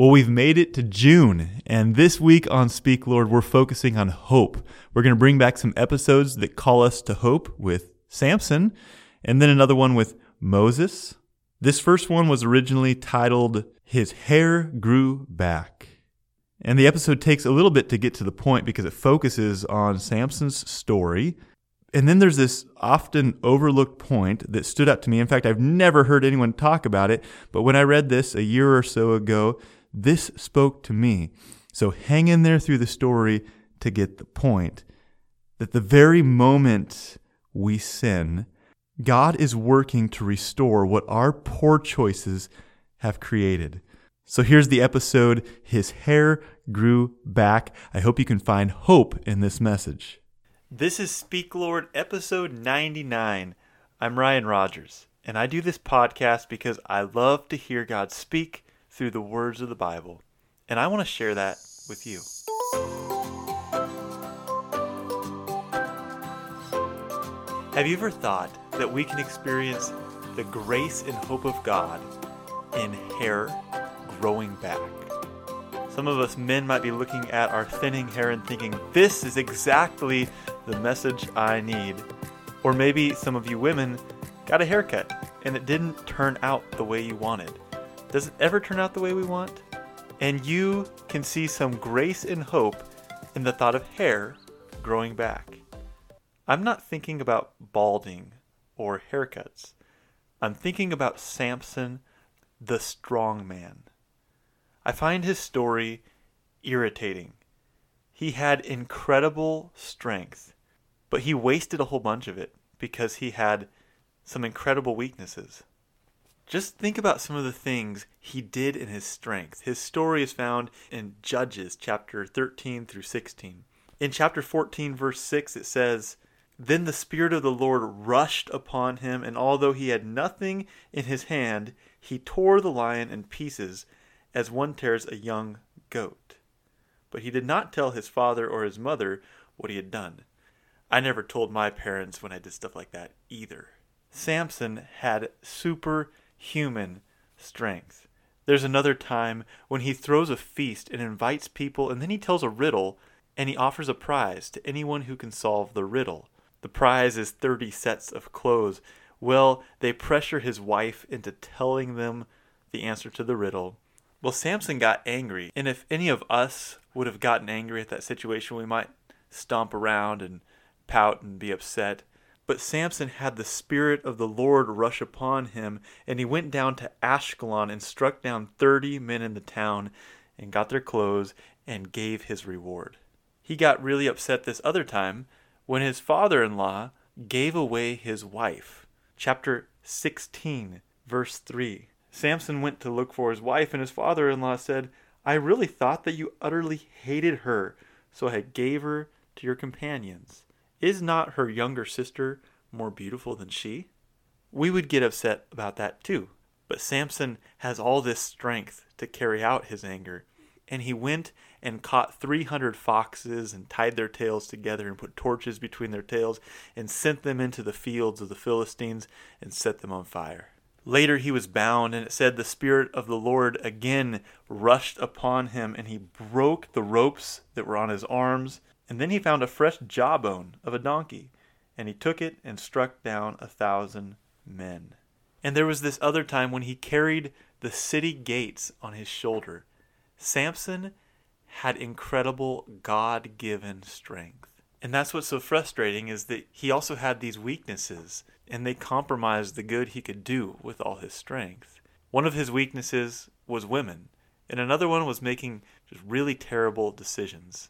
Well, we've made it to June, and this week on Speak Lord, we're focusing on hope. We're going to bring back some episodes that call us to hope with Samson, and then another one with Moses. This first one was originally titled His Hair Grew Back. And the episode takes a little bit to get to the point because it focuses on Samson's story. And then there's this often overlooked point that stood out to me. In fact, I've never heard anyone talk about it, but when I read this a year or so ago, this spoke to me. So hang in there through the story to get the point that the very moment we sin, God is working to restore what our poor choices have created. So here's the episode His Hair Grew Back. I hope you can find hope in this message. This is Speak Lord, episode 99. I'm Ryan Rogers, and I do this podcast because I love to hear God speak through the words of the Bible. And I want to share that with you. Have you ever thought that we can experience the grace and hope of God in hair growing back? Some of us men might be looking at our thinning hair and thinking, this is exactly the message I need. Or maybe some of you women got a haircut and it didn't turn out the way you wanted. Does it ever turn out the way we want? And you can see some grace and hope in the thought of hair growing back. I'm not thinking about balding or haircuts. I'm thinking about Samson, the strong man. I find his story irritating. He had incredible strength, but he wasted a whole bunch of it because he had some incredible weaknesses. Just think about some of the things he did in his strength. His story is found in Judges chapter 13 through 16. In chapter 14, verse 6, it says, Then the Spirit of the Lord rushed upon him, and although he had nothing in his hand, he tore the lion in pieces as one tears a young goat. But he did not tell his father or his mother what he had done. I never told my parents when I did stuff like that either. Samson had super human strength. There's another time when he throws a feast and invites people, and then he tells a riddle and he offers a prize to anyone who can solve the riddle. The prize is 30 sets of clothes. Well, they pressure his wife into telling them the answer to the riddle. Well, Samson got angry, and if any of us would have gotten angry at that situation, we might stomp around and pout and be upset. But Samson had the Spirit of the Lord rush upon him, and he went down to Ashkelon and struck down thirty men in the town, and got their clothes, and gave his reward. He got really upset this other time when his father in law gave away his wife. Chapter 16, verse 3. Samson went to look for his wife, and his father in law said, I really thought that you utterly hated her, so I gave her to your companions. Is not her younger sister more beautiful than she? We would get upset about that too. But Samson has all this strength to carry out his anger. And he went and caught 300 foxes and tied their tails together and put torches between their tails and sent them into the fields of the Philistines and set them on fire. Later he was bound, and it said the Spirit of the Lord again rushed upon him, and he broke the ropes that were on his arms and then he found a fresh jawbone of a donkey, and he took it and struck down a thousand men. And there was this other time when he carried the city gates on his shoulder. Samson had incredible God given strength. And that's what's so frustrating is that he also had these weaknesses, and they compromised the good he could do with all his strength. One of his weaknesses was women, and another one was making just really terrible decisions.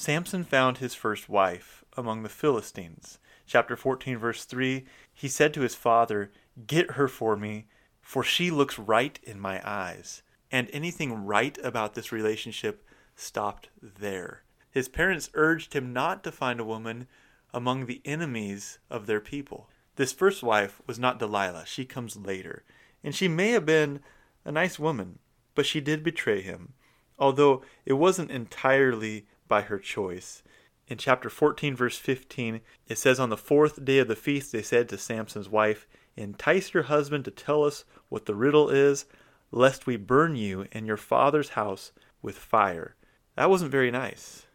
Samson found his first wife among the Philistines. Chapter 14, verse 3 He said to his father, Get her for me, for she looks right in my eyes. And anything right about this relationship stopped there. His parents urged him not to find a woman among the enemies of their people. This first wife was not Delilah, she comes later, and she may have been a nice woman, but she did betray him, although it wasn't entirely by her choice. In chapter 14, verse 15, it says, On the fourth day of the feast, they said to Samson's wife, Entice your husband to tell us what the riddle is. lest we burn you and your father's house with fire. That wasn't very nice.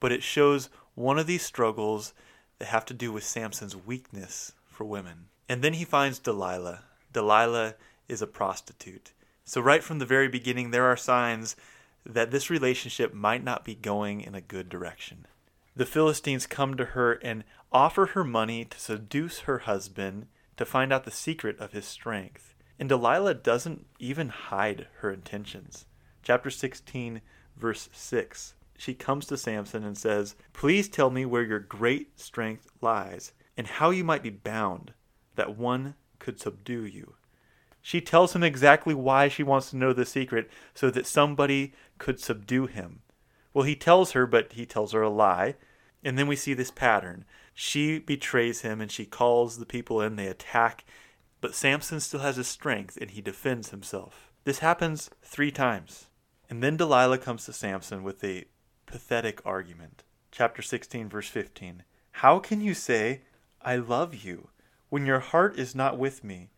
But it shows one of these struggles that have to do with Samson's weakness for women. And then he finds Delilah. Delilah is a prostitute. So, right from the very beginning, there are signs that this relationship might not be going in a good direction. The Philistines come to her and offer her money to seduce her husband to find out the secret of his strength. And Delilah doesn't even hide her intentions. Chapter 16, verse 6. She comes to Samson and says, Please tell me where your great strength lies, and how you might be bound, that one could subdue you. She tells him exactly why she wants to know the secret, so that somebody could subdue him. Well, he tells her, but he tells her a lie. And then we see this pattern. She betrays him and she calls the people in, they attack, but Samson still has his strength and he defends himself. This happens three times. And then Delilah comes to Samson with a pathetic argument. Chapter 16, verse 15. How can you say, I love you, when your heart is not with me?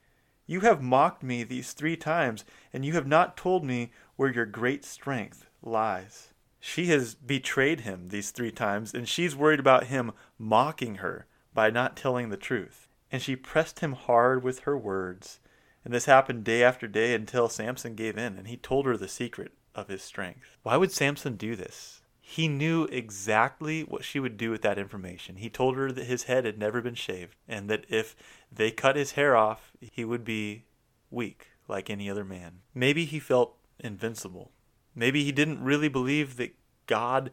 You have mocked me these three times, and you have not told me where your great strength lies. She has betrayed him these three times, and she's worried about him mocking her by not telling the truth. And she pressed him hard with her words. And this happened day after day until Samson gave in and he told her the secret of his strength. Why would Samson do this? He knew exactly what she would do with that information. He told her that his head had never been shaved and that if they cut his hair off, he would be weak like any other man. Maybe he felt invincible. Maybe he didn't really believe that God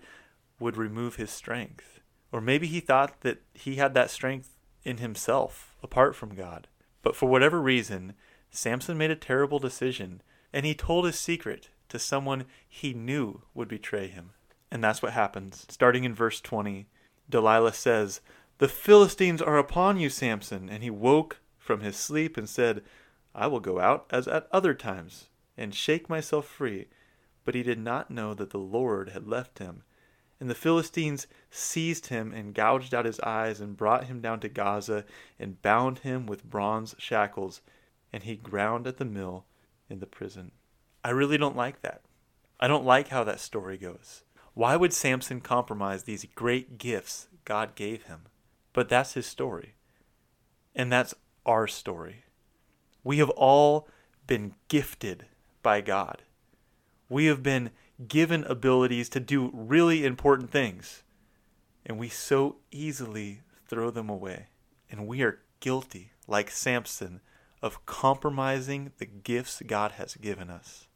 would remove his strength. Or maybe he thought that he had that strength in himself, apart from God. But for whatever reason, Samson made a terrible decision, and he told his secret to someone he knew would betray him. And that's what happens. Starting in verse 20, Delilah says, The Philistines are upon you, Samson. And he woke from his sleep and said, I will go out as at other times, and shake myself free. But he did not know that the Lord had left him. And the Philistines seized him and gouged out his eyes and brought him down to Gaza and bound him with bronze shackles, and he ground at the mill in the prison. I really don't like that. I don't like how that story goes. Why would Samson compromise these great gifts God gave him? But that's his story. And that's our story. We have all been gifted by God we have been given abilities to do really important things, and we so easily throw them away. And we are guilty, like Samson, of compromising the gifts God has given us.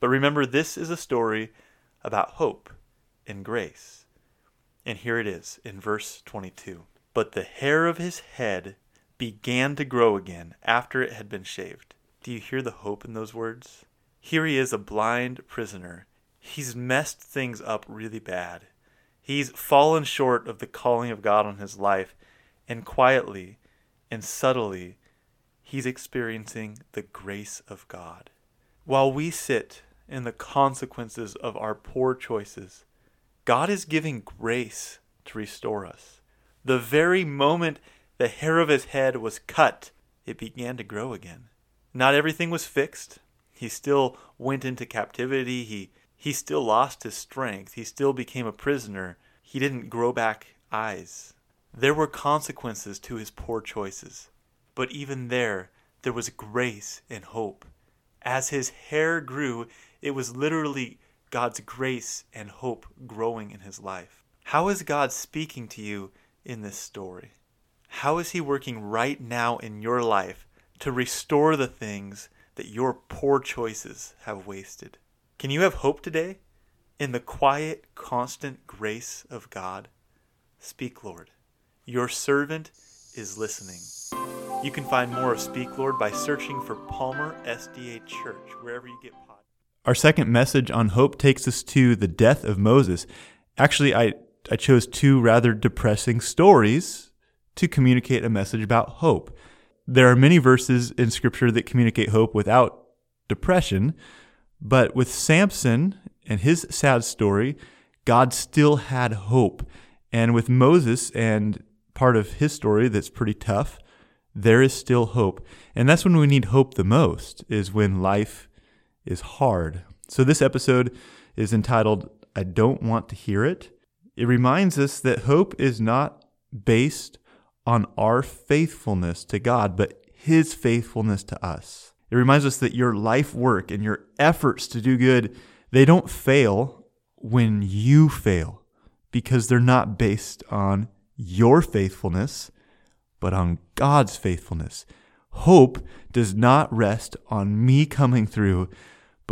But remember, this is a story about hope and grace. And here it is in verse 22. But the hair of his head began to grow again after it had been shaved. Do you hear the hope in those words? Here he is, a blind prisoner. He's messed things up really bad. He's fallen short of the calling of God on his life, and quietly and subtly, he's experiencing the grace of God. While we sit in the consequences of our poor choices, God is giving grace to restore us. The very moment the hair of his head was cut, it began to grow again. Not everything was fixed. He still went into captivity. He he still lost his strength. He still became a prisoner. He didn't grow back eyes. There were consequences to his poor choices. But even there, there was grace and hope. As his hair grew, it was literally God's grace and hope growing in his life. How is God speaking to you in this story? How is he working right now in your life to restore the things that your poor choices have wasted. Can you have hope today? In the quiet, constant grace of God? Speak, Lord. Your servant is listening. You can find more of Speak, Lord by searching for Palmer SDA Church, wherever you get pod. Our second message on hope takes us to the death of Moses. Actually, I, I chose two rather depressing stories to communicate a message about hope there are many verses in scripture that communicate hope without depression, but with Samson and his sad story, God still had hope. And with Moses and part of his story that's pretty tough, there is still hope. And that's when we need hope the most, is when life is hard. So this episode is entitled I Don't Want to Hear It. It reminds us that hope is not based on our faithfulness to God, but His faithfulness to us. It reminds us that your life work and your efforts to do good, they don't fail when you fail because they're not based on your faithfulness, but on God's faithfulness. Hope does not rest on me coming through,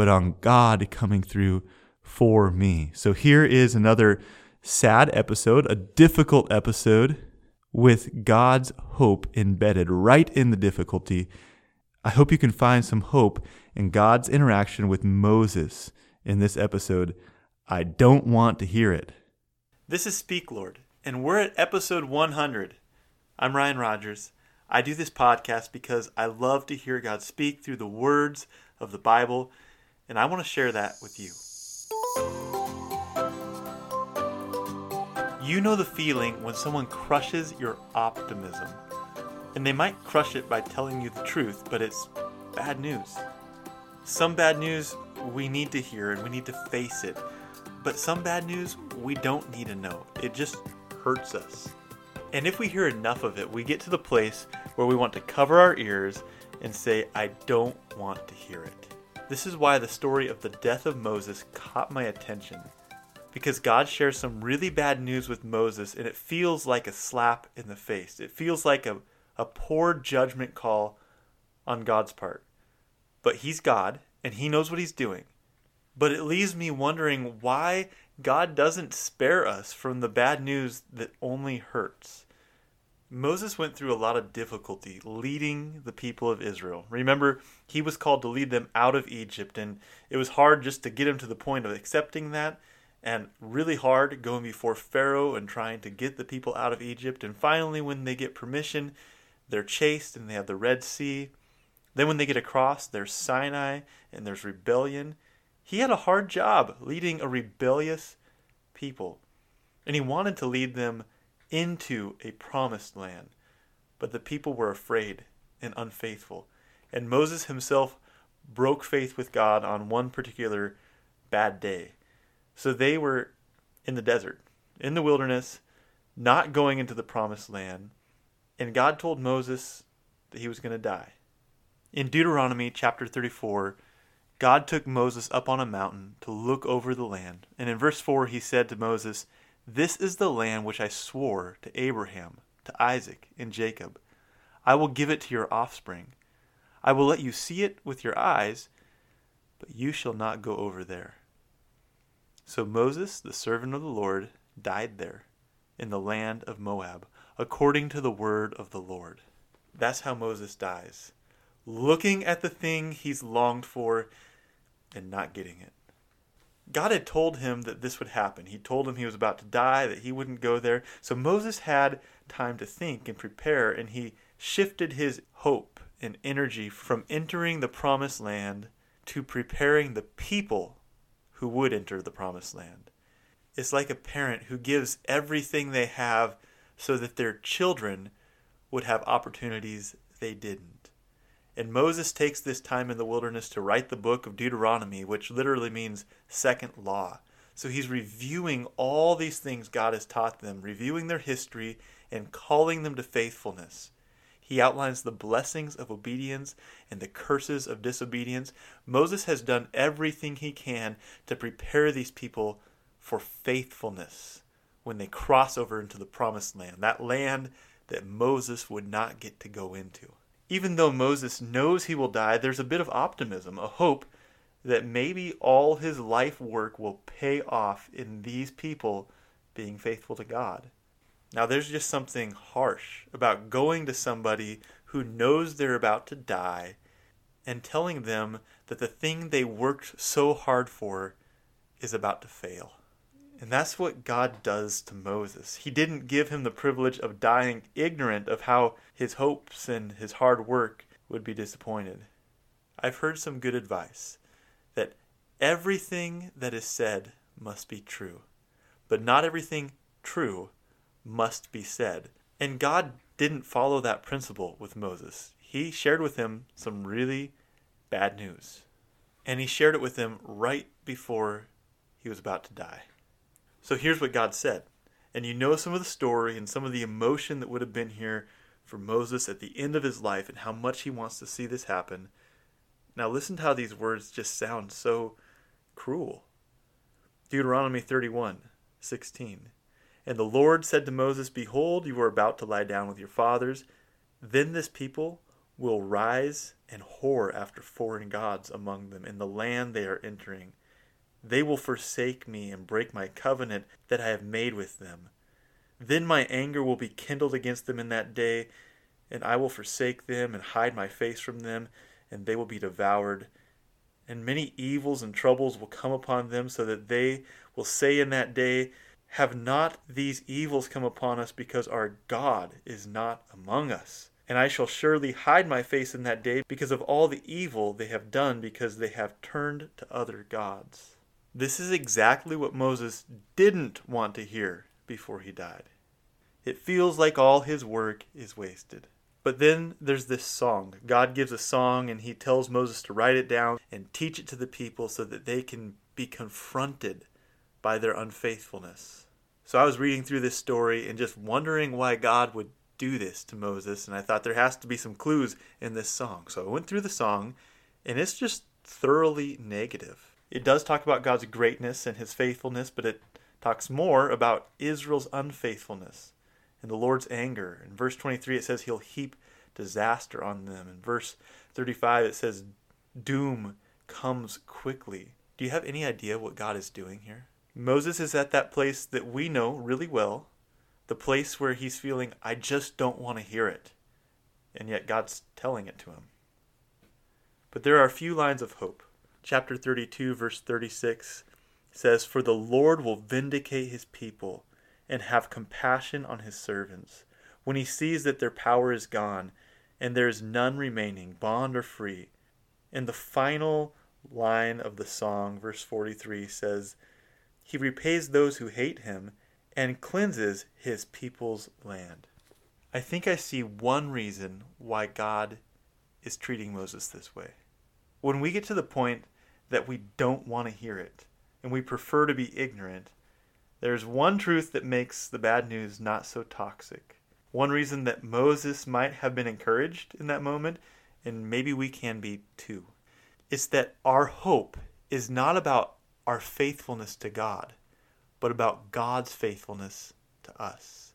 but on God coming through for me. So here is another sad episode, a difficult episode with God's hope embedded right in the difficulty. I hope you can find some hope in God's interaction with Moses in this episode. I don't want to hear it. This is Speak Lord, and we're at episode 100. I'm Ryan Rogers. I do this podcast because I love to hear God speak through the words of the Bible, and I want to share that with you. You know the feeling when someone crushes your optimism. And they might crush it by telling you the truth, but it's bad news. Some bad news we need to hear and we need to face it. But some bad news we don't need to know. It just hurts us. And if we hear enough of it, we get to the place where we want to cover our ears and say, I don't want to hear it. This is why the story of the death of Moses caught my attention. Because God shares some really bad news with Moses, and it feels like a slap in the face. It feels like a, a poor judgment call on God's part. But He's God, and He knows what He's doing. But it leaves me wondering why God doesn't spare us from the bad news that only hurts. Moses went through a lot of difficulty leading the people of Israel. Remember, he was called to lead them out of Egypt, and it was hard just to get him to the point of accepting that, and really hard going before Pharaoh and trying to get the people out of Egypt. And finally, when they get permission, they're chased and they have the Red Sea. Then, when they get across, there's Sinai and there's rebellion. He had a hard job leading a rebellious people, and he wanted to lead them into a promised land. But the people were afraid and unfaithful, and Moses himself broke faith with God on one particular bad day. So they were in the desert, in the wilderness, not going into the promised land, and God told Moses that he was going to die. In Deuteronomy chapter 34, God took Moses up on a mountain to look over the land. And in verse 4, he said to Moses, This is the land which I swore to Abraham, to Isaac, and Jacob. I will give it to your offspring. I will let you see it with your eyes, but you shall not go over there. So Moses, the servant of the Lord, died there, in the land of Moab, according to the word of the Lord. That's how Moses dies. Looking at the thing he's longed for and not getting it. God had told him that this would happen. He told him he was about to die, that he wouldn't go there. So Moses had time to think and prepare, and he shifted his hope and energy from entering the promised land to preparing the people who would enter the promised land. It's like a parent who gives everything they have so that their children would have opportunities they didn't. And Moses takes this time in the wilderness to write the book of Deuteronomy, which literally means second law. So he's reviewing all these things God has taught them, reviewing their history, and calling them to faithfulness. He outlines the blessings of obedience and the curses of disobedience. Moses has done everything he can to prepare these people for faithfulness when they cross over into the promised land, that land that Moses would not get to go into even though Moses knows he will die, there's a bit of optimism, a hope that maybe all his life work will pay off in these people being faithful to God. Now, there's just something harsh about going to somebody who knows they're about to die and telling them that the thing they worked so hard for is about to fail. And that's what God does to Moses. He didn't give him the privilege of dying ignorant of how his hopes and his hard work would be disappointed. I've heard some good advice that everything that is said must be true, but not everything true must be said. And God didn't follow that principle with Moses. He shared with him some really bad news. And he shared it with him right before he was about to die. So here's what God said. And you know some of the story and some of the emotion that would have been here for Moses at the end of his life and how much he wants to see this happen. Now, listen to how these words just sound so cruel. Deuteronomy 31 16. And the Lord said to Moses, Behold, you are about to lie down with your fathers. Then this people will rise and whore after foreign gods among them in the land they are entering. They will forsake me and break my covenant that I have made with them. Then my anger will be kindled against them in that day, and I will forsake them and hide my face from them, and they will be devoured. And many evils and troubles will come upon them, so that they will say in that day, Have not these evils come upon us because our God is not among us? And I shall surely hide my face in that day because of all the evil they have done, because they have turned to other gods. This is exactly what Moses didn't want to hear before he died. It feels like all his work is wasted. But then there's this song. God gives a song and he tells Moses to write it down and teach it to the people so that they can be confronted by their unfaithfulness. So I was reading through this story and just wondering why God would do this to Moses, and I thought there has to be some clues in this song. So I went through the song, and it's just thoroughly negative. It does talk about God's greatness and his faithfulness, but it talks more about Israel's unfaithfulness and the Lord's anger. In verse 23, it says he'll heap disaster on them. In verse 35, it says doom comes quickly. Do you have any idea what God is doing here? Moses is at that place that we know really well, the place where he's feeling, I just don't want to hear it. And yet God's telling it to him. But there are a few lines of hope. Chapter 32, verse 36 says, For the Lord will vindicate his people and have compassion on his servants. When he sees that their power is gone, and there is none remaining, bond or free. And the final line of the song, verse 43, says, He repays those who hate him and cleanses his people's land. I think I see one reason why God is treating Moses this way. When we get to the point that we don't want to hear it, and we prefer to be ignorant, there's one truth that makes the bad news not so toxic. One reason that Moses might have been encouraged in that moment, and maybe we can be too, is that our hope is not about our faithfulness to God, but about God's faithfulness to us.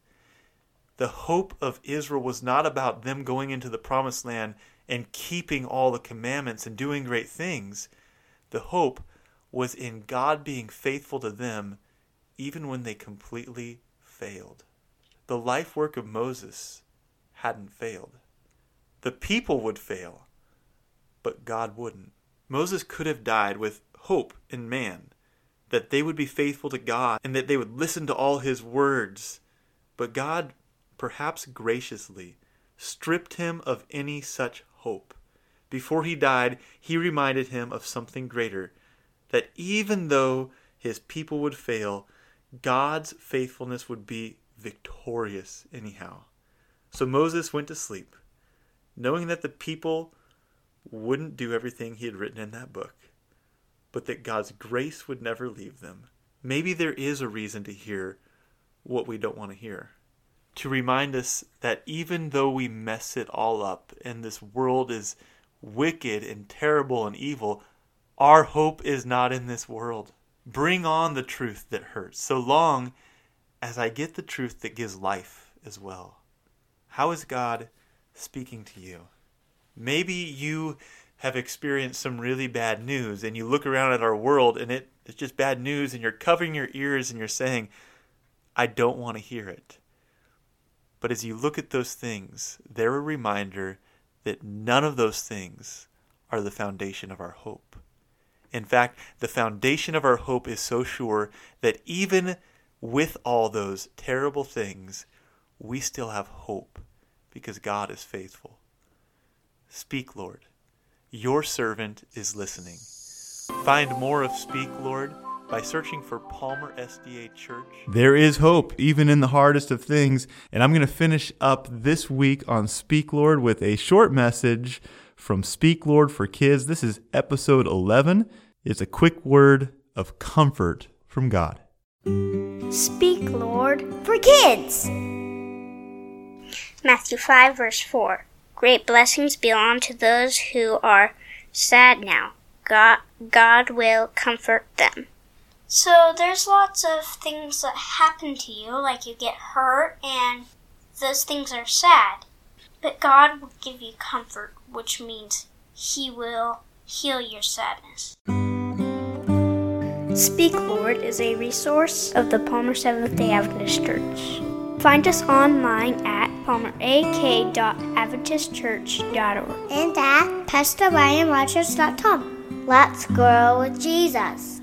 The hope of Israel was not about them going into the promised land and keeping all the commandments and doing great things. The hope was in God being faithful to them even when they completely failed. The life work of Moses hadn't failed. The people would fail, but God wouldn't. Moses could have died with hope in man that they would be faithful to God and that they would listen to all his words. But God, perhaps graciously, stripped him of any such hope. Before he died, he reminded him of something greater that even though his people would fail, God's faithfulness would be victorious anyhow. So Moses went to sleep, knowing that the people wouldn't do everything he had written in that book, but that God's grace would never leave them. Maybe there is a reason to hear what we don't want to hear. To remind us that even though we mess it all up and this world is wicked and terrible and evil, our hope is not in this world. Bring on the truth that hurts, so long as I get the truth that gives life as well. How is God speaking to you? Maybe you have experienced some really bad news and you look around at our world and it, it's just bad news and you're covering your ears and you're saying, I don't want to hear it. But as you look at those things, they're a reminder that none of those things are the foundation of our hope. In fact, the foundation of our hope is so sure that even with all those terrible things, we still have hope because God is faithful. Speak, Lord. Your servant is listening. Find more of Speak, Lord by searching for Palmer SDA Church. There is hope, even in the hardest of things. And I'm going to finish up this week on Speak, Lord, with a short message from Speak Lord for Kids. This is episode 11. It's a quick word of comfort from God. Speak, Lord, for kids. Matthew 5, verse 4. Great blessings belong to those who are sad now. God, God will comfort them. So there's lots of things that happen to you, like you get hurt, and those things are sad. But God will give you comfort, which means He will heal your sadness. Speak Lord is a resource of the Palmer Seventh day Adventist Church. Find us online at palmerak.adventistchurch.org and at PastorRyanRogers.com. Let's grow with Jesus.